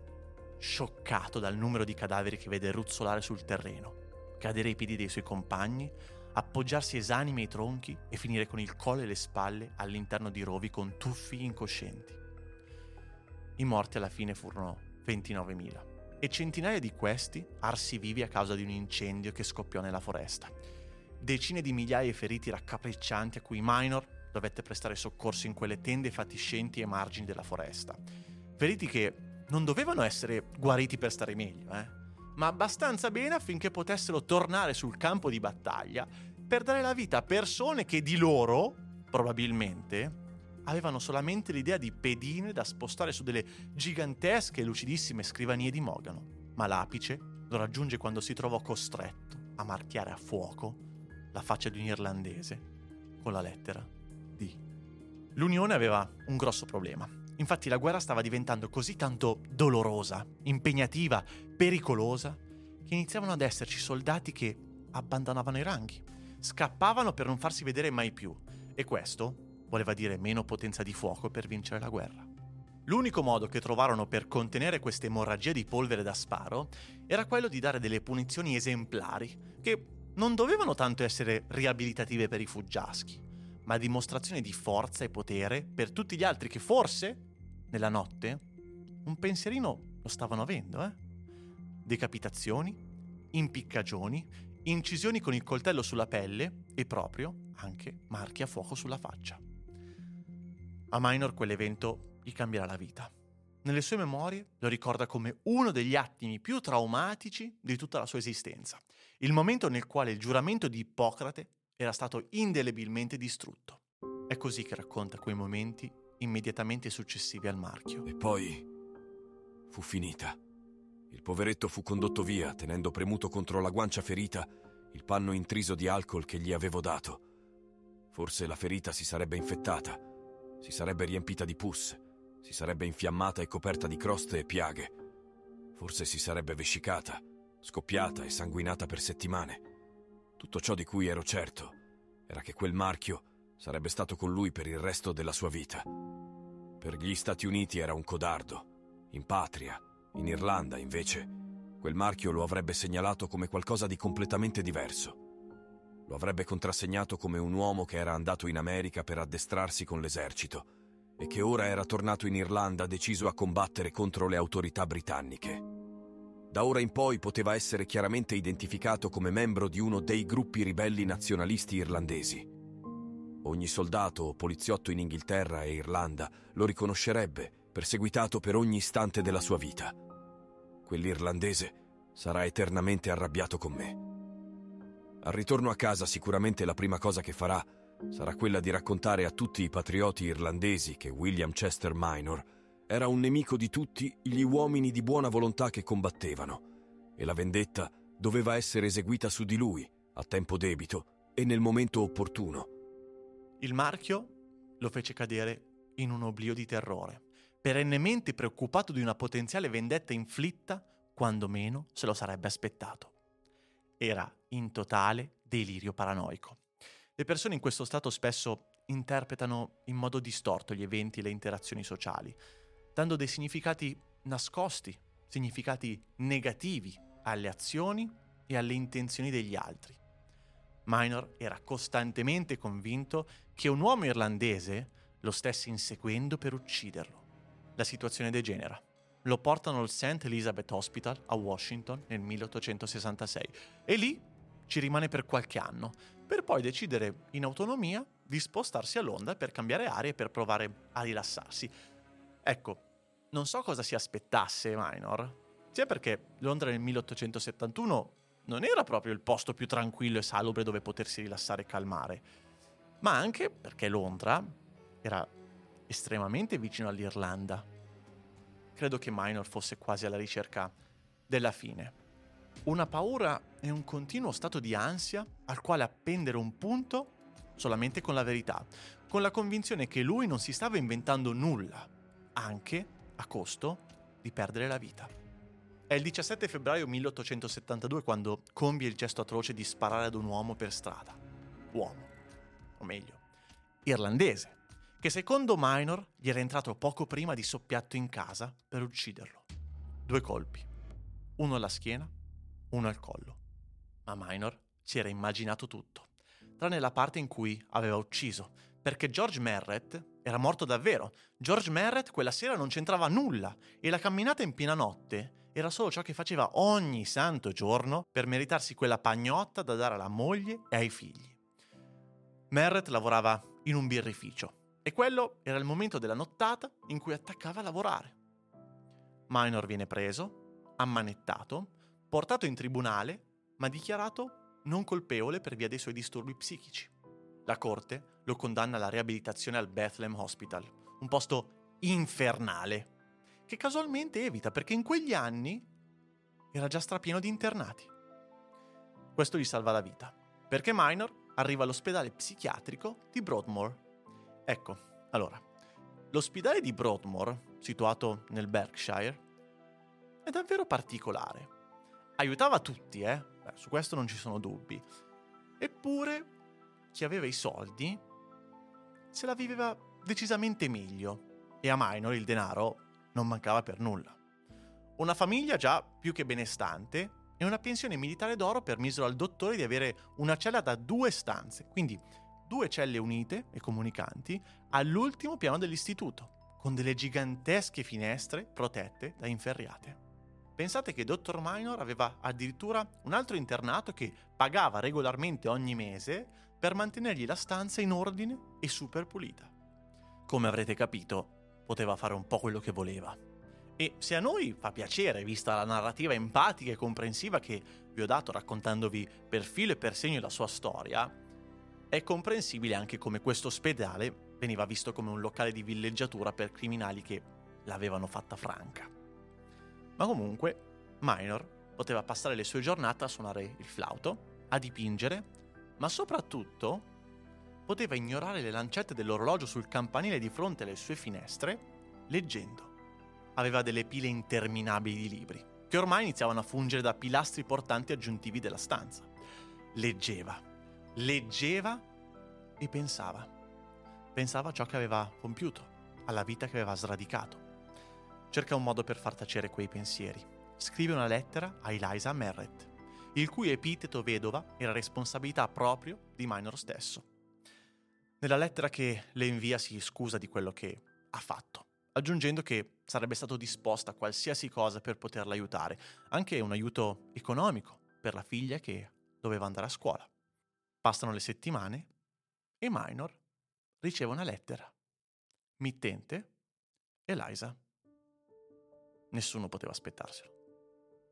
scioccato dal numero di cadaveri che vede ruzzolare sul terreno, cadere ai piedi dei suoi compagni, appoggiarsi esanimi ai tronchi e finire con il collo e le spalle all'interno di rovi con tuffi incoscienti. I morti alla fine furono 29.000 e centinaia di questi arsi vivi a causa di un incendio che scoppiò nella foresta. Decine di migliaia di feriti raccapriccianti a cui Minor dovette prestare soccorso in quelle tende fatiscenti ai margini della foresta. Feriti che non dovevano essere guariti per stare meglio, eh? Ma abbastanza bene affinché potessero tornare sul campo di battaglia per dare la vita a persone che di loro, probabilmente, avevano solamente l'idea di pedine da spostare su delle gigantesche e lucidissime scrivanie di Mogano. Ma l'apice lo raggiunge quando si trovò costretto a marchiare a fuoco la faccia di un irlandese con la lettera D. L'Unione aveva un grosso problema Infatti la guerra stava diventando così tanto dolorosa, impegnativa, pericolosa, che iniziavano ad esserci soldati che abbandonavano i ranghi, scappavano per non farsi vedere mai più, e questo voleva dire meno potenza di fuoco per vincere la guerra. L'unico modo che trovarono per contenere questa emorragia di polvere da sparo era quello di dare delle punizioni esemplari, che non dovevano tanto essere riabilitative per i fuggiaschi, ma dimostrazione di forza e potere per tutti gli altri che forse nella notte, un pensierino lo stavano avendo, eh? Decapitazioni, impiccagioni, incisioni con il coltello sulla pelle e proprio anche marchi a fuoco sulla faccia. A Minor quell'evento gli cambierà la vita. nelle sue memorie lo ricorda come uno degli attimi più traumatici di tutta la sua esistenza, il momento nel quale il giuramento di Ippocrate era stato indelebilmente distrutto. È così che racconta quei momenti immediatamente successivi al marchio. E poi fu finita. Il poveretto fu condotto via, tenendo premuto contro la guancia ferita il panno intriso di alcol che gli avevo dato. Forse la ferita si sarebbe infettata, si sarebbe riempita di pus, si sarebbe infiammata e coperta di croste e piaghe. Forse si sarebbe vescicata, scoppiata e sanguinata per settimane. Tutto ciò di cui ero certo era che quel marchio sarebbe stato con lui per il resto della sua vita. Per gli Stati Uniti era un codardo. In patria, in Irlanda, invece, quel marchio lo avrebbe segnalato come qualcosa di completamente diverso. Lo avrebbe contrassegnato come un uomo che era andato in America per addestrarsi con l'esercito e che ora era tornato in Irlanda deciso a combattere contro le autorità britanniche. Da ora in poi poteva essere chiaramente identificato come membro di uno dei gruppi ribelli nazionalisti irlandesi. Ogni soldato o poliziotto in Inghilterra e Irlanda lo riconoscerebbe, perseguitato per ogni istante della sua vita. Quell'irlandese sarà eternamente arrabbiato con me. Al ritorno a casa sicuramente la prima cosa che farà sarà quella di raccontare a tutti i patrioti irlandesi che William Chester Minor era un nemico di tutti gli uomini di buona volontà che combattevano e la vendetta doveva essere eseguita su di lui, a tempo debito e nel momento opportuno. Il marchio lo fece cadere in un oblio di terrore, perennemente preoccupato di una potenziale vendetta inflitta quando meno se lo sarebbe aspettato. Era in totale delirio paranoico. Le persone in questo stato spesso interpretano in modo distorto gli eventi e le interazioni sociali, dando dei significati nascosti, significati negativi alle azioni e alle intenzioni degli altri. Minor era costantemente convinto che un uomo irlandese lo stesse inseguendo per ucciderlo. La situazione degenera. Lo portano al St. Elizabeth Hospital a Washington nel 1866 e lì ci rimane per qualche anno, per poi decidere in autonomia di spostarsi a Londra per cambiare aria e per provare a rilassarsi. Ecco, non so cosa si aspettasse Minor, sia perché Londra nel 1871 non era proprio il posto più tranquillo e salubre dove potersi rilassare e calmare, ma anche perché Londra era estremamente vicino all'Irlanda. Credo che Minor fosse quasi alla ricerca della fine. Una paura e un continuo stato di ansia al quale appendere un punto solamente con la verità, con la convinzione che lui non si stava inventando nulla, anche a costo di perdere la vita. È il 17 febbraio 1872 quando compie il gesto atroce di sparare ad un uomo per strada. Uomo, o meglio, irlandese, che secondo Minor gli era entrato poco prima di soppiatto in casa per ucciderlo. Due colpi, uno alla schiena, uno al collo. Ma Minor si era immaginato tutto, tranne la parte in cui aveva ucciso, perché George Merritt era morto davvero. George Merritt quella sera non c'entrava nulla e la camminata in piena notte era solo ciò che faceva ogni santo giorno per meritarsi quella pagnotta da dare alla moglie e ai figli. Merritt lavorava in un birrificio e quello era il momento della nottata in cui attaccava a lavorare. Minor viene preso, ammanettato, portato in tribunale, ma dichiarato non colpevole per via dei suoi disturbi psichici. La corte lo condanna alla riabilitazione al Bethlehem Hospital, un posto infernale, che casualmente evita perché in quegli anni era già strapieno di internati. Questo gli salva la vita, perché Minor arriva all'ospedale psichiatrico di Broadmoor. Ecco, allora, l'ospedale di Broadmoor, situato nel Berkshire, è davvero particolare. Aiutava tutti, eh? Beh, su questo non ci sono dubbi. Eppure, chi aveva i soldi se la viveva decisamente meglio e a Minor il denaro non mancava per nulla. Una famiglia già più che benestante e una pensione militare d'oro permisero al dottore di avere una cella da due stanze, quindi due celle unite e comunicanti all'ultimo piano dell'istituto, con delle gigantesche finestre protette da inferriate. Pensate che Dr. Minor aveva addirittura un altro internato che pagava regolarmente ogni mese per mantenergli la stanza in ordine e super pulita. Come avrete capito, poteva fare un po' quello che voleva. E se a noi fa piacere, vista la narrativa empatica e comprensiva che vi ho dato raccontandovi per filo e per segno la sua storia, è comprensibile anche come questo ospedale veniva visto come un locale di villeggiatura per criminali che l'avevano fatta franca. Ma comunque, Minor poteva passare le sue giornate a suonare il flauto, a dipingere, ma soprattutto poteva ignorare le lancette dell'orologio sul campanile di fronte alle sue finestre, leggendo. Aveva delle pile interminabili di libri, che ormai iniziavano a fungere da pilastri portanti aggiuntivi della stanza. Leggeva, leggeva e pensava. Pensava a ciò che aveva compiuto, alla vita che aveva sradicato. Cerca un modo per far tacere quei pensieri. Scrive una lettera a Eliza Merritt, il cui epiteto vedova era responsabilità proprio di Minor stesso. Nella lettera che le invia si scusa di quello che ha fatto, aggiungendo che sarebbe stato disposto a qualsiasi cosa per poterla aiutare, anche un aiuto economico per la figlia che doveva andare a scuola. Passano le settimane e Minor riceve una lettera. Mittente, Eliza. Nessuno poteva aspettarselo.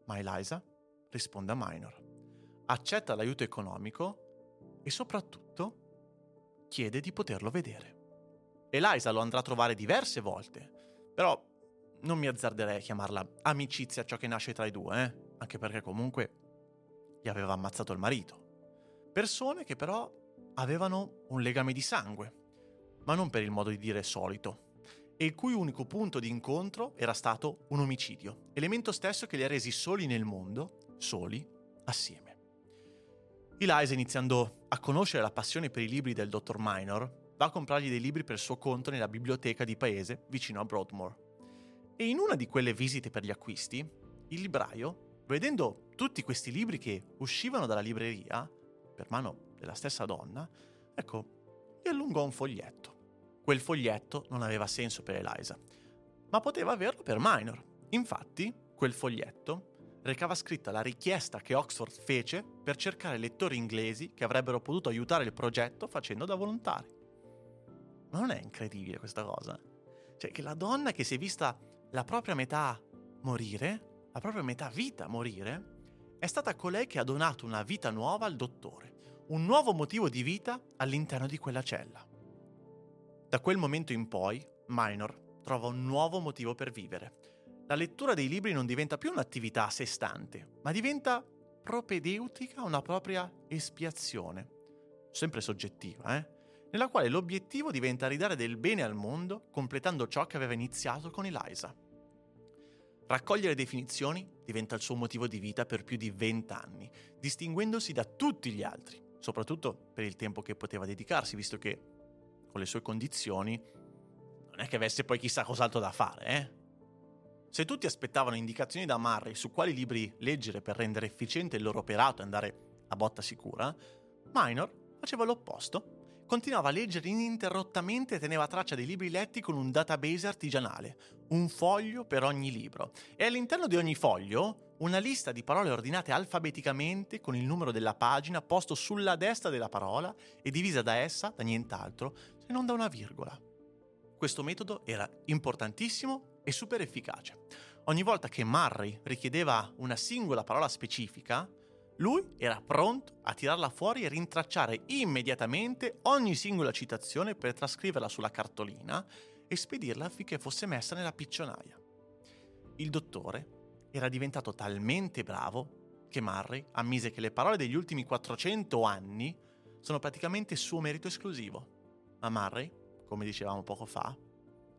Ma Eliza risponde a Minor. Accetta l'aiuto economico e soprattutto chiede di poterlo vedere. Eliza lo andrà a trovare diverse volte, però non mi azzarderei a chiamarla amicizia ciò che nasce tra i due, eh? anche perché comunque gli aveva ammazzato il marito. Persone che però avevano un legame di sangue, ma non per il modo di dire solito, e il cui unico punto di incontro era stato un omicidio, elemento stesso che li ha resi soli nel mondo, soli, assieme. Eliza, iniziando a conoscere la passione per i libri del dottor Minor, va a comprargli dei libri per suo conto nella biblioteca di paese vicino a Broadmoor. E in una di quelle visite per gli acquisti, il libraio, vedendo tutti questi libri che uscivano dalla libreria, per mano della stessa donna, ecco, gli allungò un foglietto. Quel foglietto non aveva senso per Eliza, ma poteva averlo per Minor. Infatti, quel foglietto recava scritta la richiesta che Oxford fece per cercare lettori inglesi che avrebbero potuto aiutare il progetto facendo da volontari. Ma non è incredibile questa cosa? Cioè che la donna che si è vista la propria metà morire, la propria metà vita morire, è stata colei che ha donato una vita nuova al dottore, un nuovo motivo di vita all'interno di quella cella. Da quel momento in poi, Minor trova un nuovo motivo per vivere. La lettura dei libri non diventa più un'attività a sé stante, ma diventa propedeutica a una propria espiazione, sempre soggettiva, eh? nella quale l'obiettivo diventa ridare del bene al mondo, completando ciò che aveva iniziato con Eliza. Raccogliere definizioni diventa il suo motivo di vita per più di vent'anni, distinguendosi da tutti gli altri, soprattutto per il tempo che poteva dedicarsi, visto che con le sue condizioni, non è che avesse poi chissà cos'altro da fare, eh? Se tutti aspettavano indicazioni da Murray su quali libri leggere per rendere efficiente il loro operato e andare a botta sicura, Minor faceva l'opposto. Continuava a leggere ininterrottamente e teneva traccia dei libri letti con un database artigianale, un foglio per ogni libro, e all'interno di ogni foglio una lista di parole ordinate alfabeticamente con il numero della pagina posto sulla destra della parola e divisa da essa da nient'altro se non da una virgola. Questo metodo era importantissimo e super efficace. Ogni volta che Murray richiedeva una singola parola specifica, lui era pronto a tirarla fuori e rintracciare immediatamente ogni singola citazione per trascriverla sulla cartolina e spedirla affinché fosse messa nella piccionaia. Il dottore era diventato talmente bravo che Murray ammise che le parole degli ultimi 400 anni sono praticamente suo merito esclusivo. Ma Murray come dicevamo poco fa,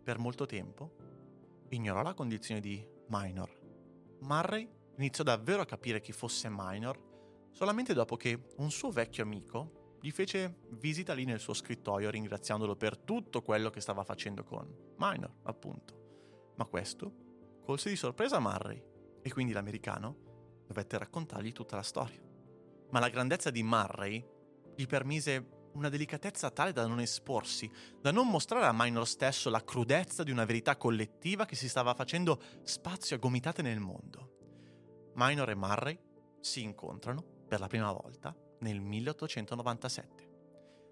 per molto tempo ignorò la condizione di minor. Murray iniziò davvero a capire chi fosse minor solamente dopo che un suo vecchio amico gli fece visita lì nel suo scrittoio ringraziandolo per tutto quello che stava facendo con minor, appunto. Ma questo colse di sorpresa Murray e quindi l'americano dovette raccontargli tutta la storia. Ma la grandezza di Murray gli permise una delicatezza tale da non esporsi, da non mostrare a Minor stesso la crudezza di una verità collettiva che si stava facendo spazio a gomitate nel mondo. Minor e Murray si incontrano per la prima volta nel 1897.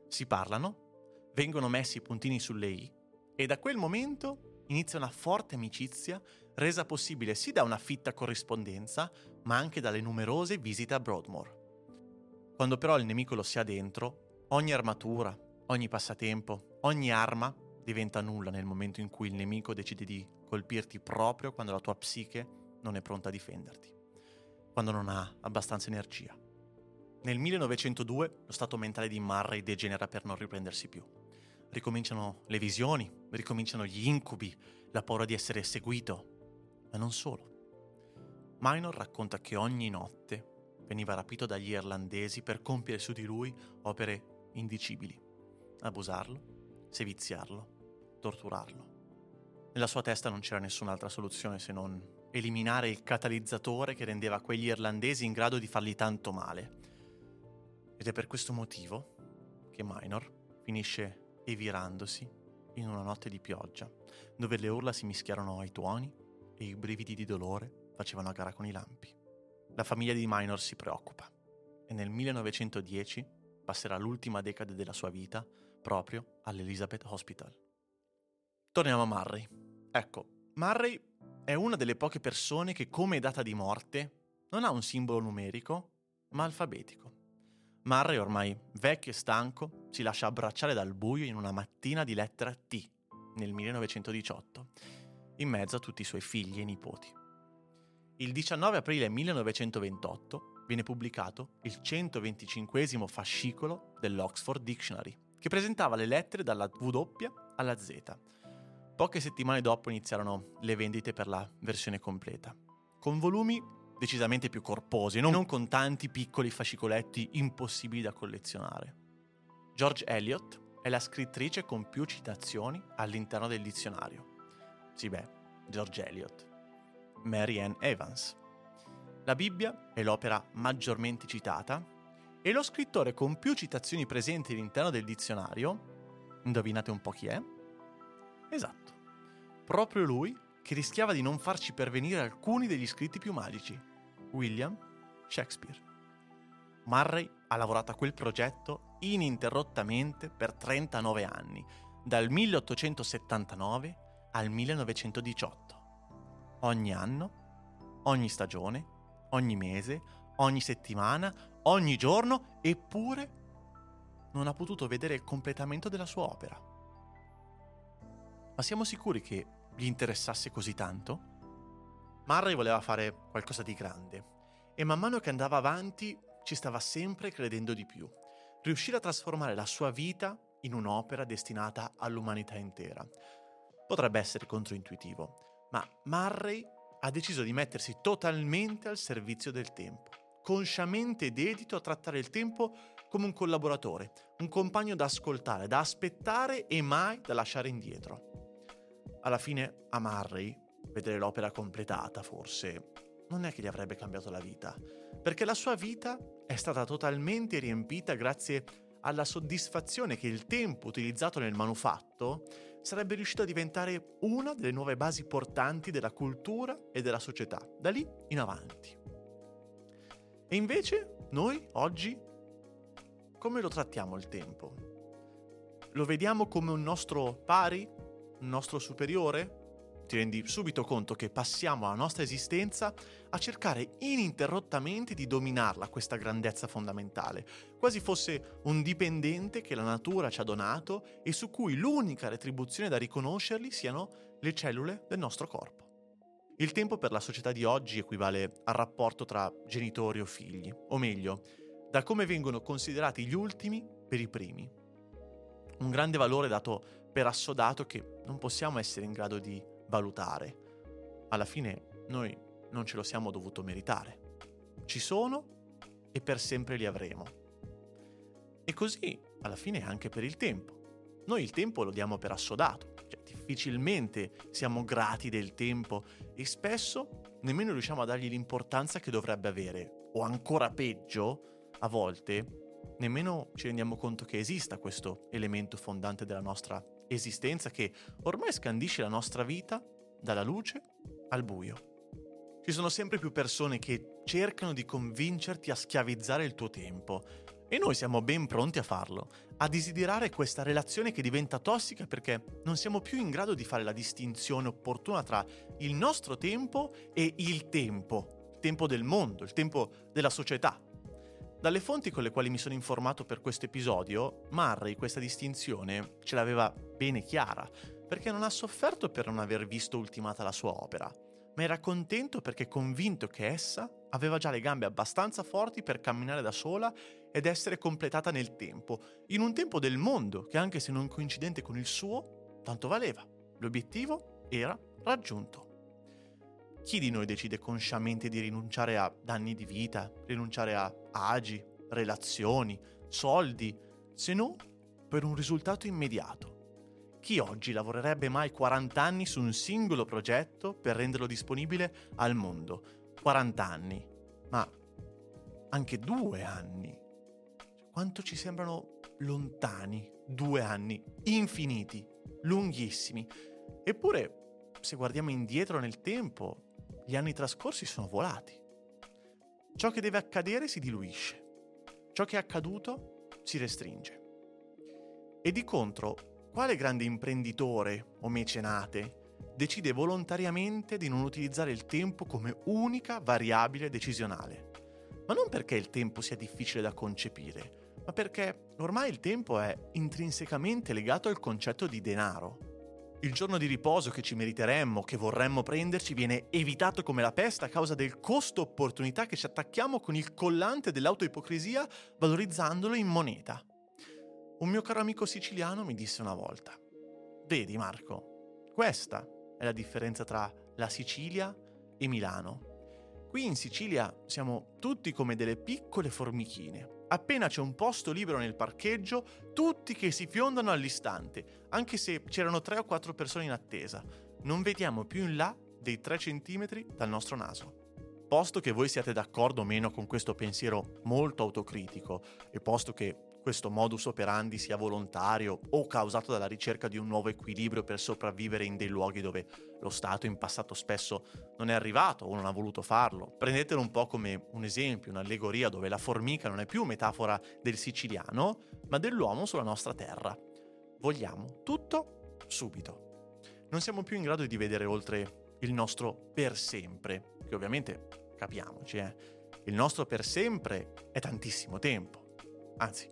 Si parlano, vengono messi i puntini sulle i e da quel momento inizia una forte amicizia resa possibile sì da una fitta corrispondenza, ma anche dalle numerose visite a Broadmoor. Quando però il nemico lo si ha dentro, ogni armatura, ogni passatempo, ogni arma diventa nulla nel momento in cui il nemico decide di colpirti proprio quando la tua psiche non è pronta a difenderti, quando non ha abbastanza energia. Nel 1902 lo stato mentale di Murray degenera per non riprendersi più. Ricominciano le visioni, ricominciano gli incubi, la paura di essere seguito, ma non solo. Minor racconta che ogni notte veniva rapito dagli irlandesi per compiere su di lui opere indicibili, abusarlo, seviziarlo, torturarlo. Nella sua testa non c'era nessun'altra soluzione se non eliminare il catalizzatore che rendeva quegli irlandesi in grado di fargli tanto male. Ed è per questo motivo che Minor finisce evirandosi in una notte di pioggia, dove le urla si mischiarono ai tuoni e i brividi di dolore facevano a gara con i lampi. La famiglia di Minor si preoccupa e nel 1910 passerà l'ultima decade della sua vita proprio all'Elizabeth Hospital. Torniamo a Murray. Ecco, Murray è una delle poche persone che come data di morte non ha un simbolo numerico, ma alfabetico. Murray, ormai vecchio e stanco, si lascia abbracciare dal buio in una mattina di lettera T nel 1918, in mezzo a tutti i suoi figli e nipoti. Il 19 aprile 1928 viene pubblicato il 125 fascicolo dell'Oxford Dictionary, che presentava le lettere dalla W alla Z. Poche settimane dopo iniziarono le vendite per la versione completa, con volumi decisamente più corposi, non con tanti piccoli fascicoletti impossibili da collezionare. George Eliot è la scrittrice con più citazioni all'interno del dizionario. Sì beh, George Eliot. Mary Ann Evans. La Bibbia è l'opera maggiormente citata e lo scrittore con più citazioni presenti all'interno del dizionario, indovinate un po' chi è? Esatto, proprio lui che rischiava di non farci pervenire alcuni degli scritti più magici, William Shakespeare. Murray ha lavorato a quel progetto ininterrottamente per 39 anni, dal 1879 al 1918. Ogni anno, ogni stagione, ogni mese, ogni settimana, ogni giorno, eppure non ha potuto vedere il completamento della sua opera. Ma siamo sicuri che gli interessasse così tanto? Murray voleva fare qualcosa di grande e man mano che andava avanti ci stava sempre credendo di più. Riuscire a trasformare la sua vita in un'opera destinata all'umanità intera. Potrebbe essere controintuitivo, ma Murray ha deciso di mettersi totalmente al servizio del tempo, consciamente dedito a trattare il tempo come un collaboratore, un compagno da ascoltare, da aspettare e mai da lasciare indietro alla fine a Murray, vedere l'opera completata forse, non è che gli avrebbe cambiato la vita, perché la sua vita è stata totalmente riempita grazie alla soddisfazione che il tempo utilizzato nel manufatto sarebbe riuscito a diventare una delle nuove basi portanti della cultura e della società, da lì in avanti. E invece noi oggi come lo trattiamo il tempo? Lo vediamo come un nostro pari nostro superiore, ti rendi subito conto che passiamo la nostra esistenza a cercare ininterrottamente di dominarla questa grandezza fondamentale, quasi fosse un dipendente che la natura ci ha donato e su cui l'unica retribuzione da riconoscerli siano le cellule del nostro corpo. Il tempo per la società di oggi equivale al rapporto tra genitori o figli, o meglio, da come vengono considerati gli ultimi per i primi. Un grande valore dato per assodato che non possiamo essere in grado di valutare. Alla fine noi non ce lo siamo dovuto meritare. Ci sono e per sempre li avremo. E così, alla fine, anche per il tempo. Noi il tempo lo diamo per assodato, cioè difficilmente siamo grati del tempo e spesso nemmeno riusciamo a dargli l'importanza che dovrebbe avere. O ancora peggio, a volte, nemmeno ci rendiamo conto che esista questo elemento fondante della nostra esistenza che ormai scandisce la nostra vita dalla luce al buio. Ci sono sempre più persone che cercano di convincerti a schiavizzare il tuo tempo. E noi siamo ben pronti a farlo, a desiderare questa relazione che diventa tossica perché non siamo più in grado di fare la distinzione opportuna tra il nostro tempo e il tempo, il tempo del mondo, il tempo della società. Dalle fonti con le quali mi sono informato per questo episodio, Murray questa distinzione ce l'aveva bene chiara, perché non ha sofferto per non aver visto ultimata la sua opera, ma era contento perché convinto che essa aveva già le gambe abbastanza forti per camminare da sola ed essere completata nel tempo, in un tempo del mondo che anche se non coincidente con il suo, tanto valeva. L'obiettivo era raggiunto. Chi di noi decide consciamente di rinunciare a danni di vita, rinunciare a agi, relazioni, soldi, se no per un risultato immediato? Chi oggi lavorerebbe mai 40 anni su un singolo progetto per renderlo disponibile al mondo? 40 anni, ma anche due anni quanto ci sembrano lontani due anni, infiniti, lunghissimi. Eppure, se guardiamo indietro nel tempo, gli anni trascorsi sono volati. Ciò che deve accadere si diluisce, ciò che è accaduto si restringe. E di contro, quale grande imprenditore o mecenate decide volontariamente di non utilizzare il tempo come unica variabile decisionale? Ma non perché il tempo sia difficile da concepire, ma perché ormai il tempo è intrinsecamente legato al concetto di denaro. Il giorno di riposo che ci meriteremmo, che vorremmo prenderci, viene evitato come la peste a causa del costo opportunità che ci attacchiamo con il collante dell'autoipocrisia valorizzandolo in moneta. Un mio caro amico siciliano mi disse una volta, vedi Marco, questa è la differenza tra la Sicilia e Milano. Qui in Sicilia siamo tutti come delle piccole formichine, Appena c'è un posto libero nel parcheggio, tutti che si fiondano all'istante, anche se c'erano tre o quattro persone in attesa. Non vediamo più in là dei 3 centimetri dal nostro naso. Posto che voi siate d'accordo o meno con questo pensiero molto autocritico, e posto che questo modus operandi sia volontario o causato dalla ricerca di un nuovo equilibrio per sopravvivere in dei luoghi dove lo Stato in passato spesso non è arrivato o non ha voluto farlo. Prendetelo un po' come un esempio, un'allegoria dove la formica non è più metafora del siciliano, ma dell'uomo sulla nostra terra. Vogliamo tutto subito. Non siamo più in grado di vedere oltre il nostro per sempre, che ovviamente capiamoci, eh. Il nostro per sempre è tantissimo tempo. Anzi,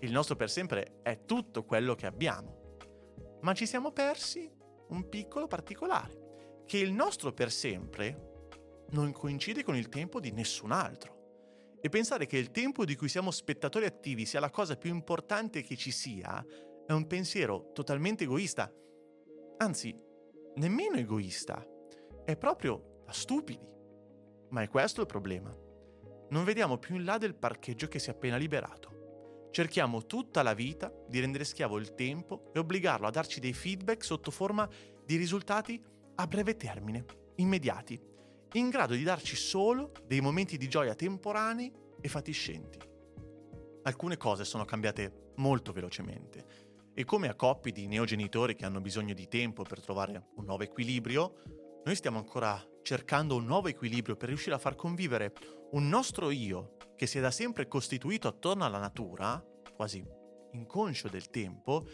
il nostro per sempre è tutto quello che abbiamo. Ma ci siamo persi un piccolo particolare, che il nostro per sempre non coincide con il tempo di nessun altro. E pensare che il tempo di cui siamo spettatori attivi sia la cosa più importante che ci sia è un pensiero totalmente egoista. Anzi, nemmeno egoista. È proprio da stupidi. Ma è questo il problema. Non vediamo più in là del parcheggio che si è appena liberato. Cerchiamo tutta la vita di rendere schiavo il tempo e obbligarlo a darci dei feedback sotto forma di risultati a breve termine, immediati, in grado di darci solo dei momenti di gioia temporanei e fatiscenti. Alcune cose sono cambiate molto velocemente e come a coppie di neogenitori che hanno bisogno di tempo per trovare un nuovo equilibrio, noi stiamo ancora cercando un nuovo equilibrio per riuscire a far convivere un nostro io che si è da sempre costituito attorno alla natura, quasi inconscio del tempo,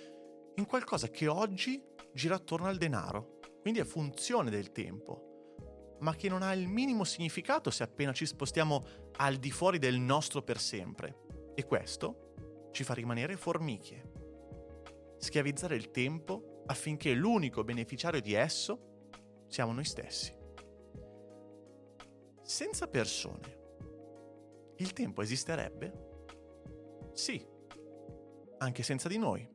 in qualcosa che oggi gira attorno al denaro, quindi è funzione del tempo, ma che non ha il minimo significato se appena ci spostiamo al di fuori del nostro per sempre. E questo ci fa rimanere formiche. Schiavizzare il tempo affinché l'unico beneficiario di esso siamo noi stessi. Senza persone il tempo esisterebbe? Sì, anche senza di noi.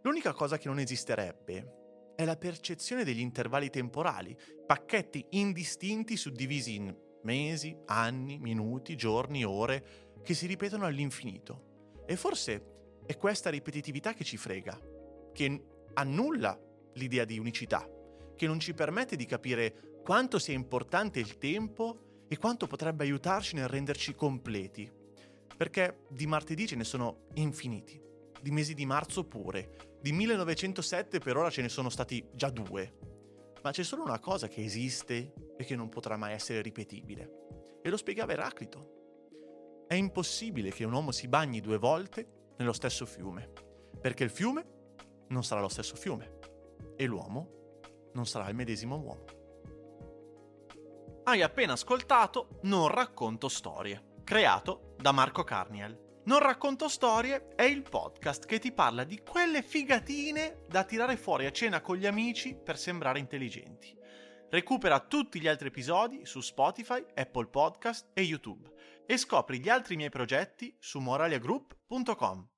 L'unica cosa che non esisterebbe è la percezione degli intervalli temporali, pacchetti indistinti suddivisi in mesi, anni, minuti, giorni, ore, che si ripetono all'infinito. E forse è questa ripetitività che ci frega, che annulla l'idea di unicità, che non ci permette di capire quanto sia importante il tempo e quanto potrebbe aiutarci nel renderci completi. Perché di martedì ce ne sono infiniti, di mesi di marzo pure, di 1907 per ora ce ne sono stati già due. Ma c'è solo una cosa che esiste e che non potrà mai essere ripetibile. E lo spiegava Eraclito. È impossibile che un uomo si bagni due volte nello stesso fiume, perché il fiume non sarà lo stesso fiume e l'uomo non sarà il medesimo uomo. Hai appena ascoltato Non racconto storie, creato da Marco Carniel. Non racconto storie è il podcast che ti parla di quelle figatine da tirare fuori a cena con gli amici per sembrare intelligenti. Recupera tutti gli altri episodi su Spotify, Apple Podcast e YouTube e scopri gli altri miei progetti su moraliagroup.com.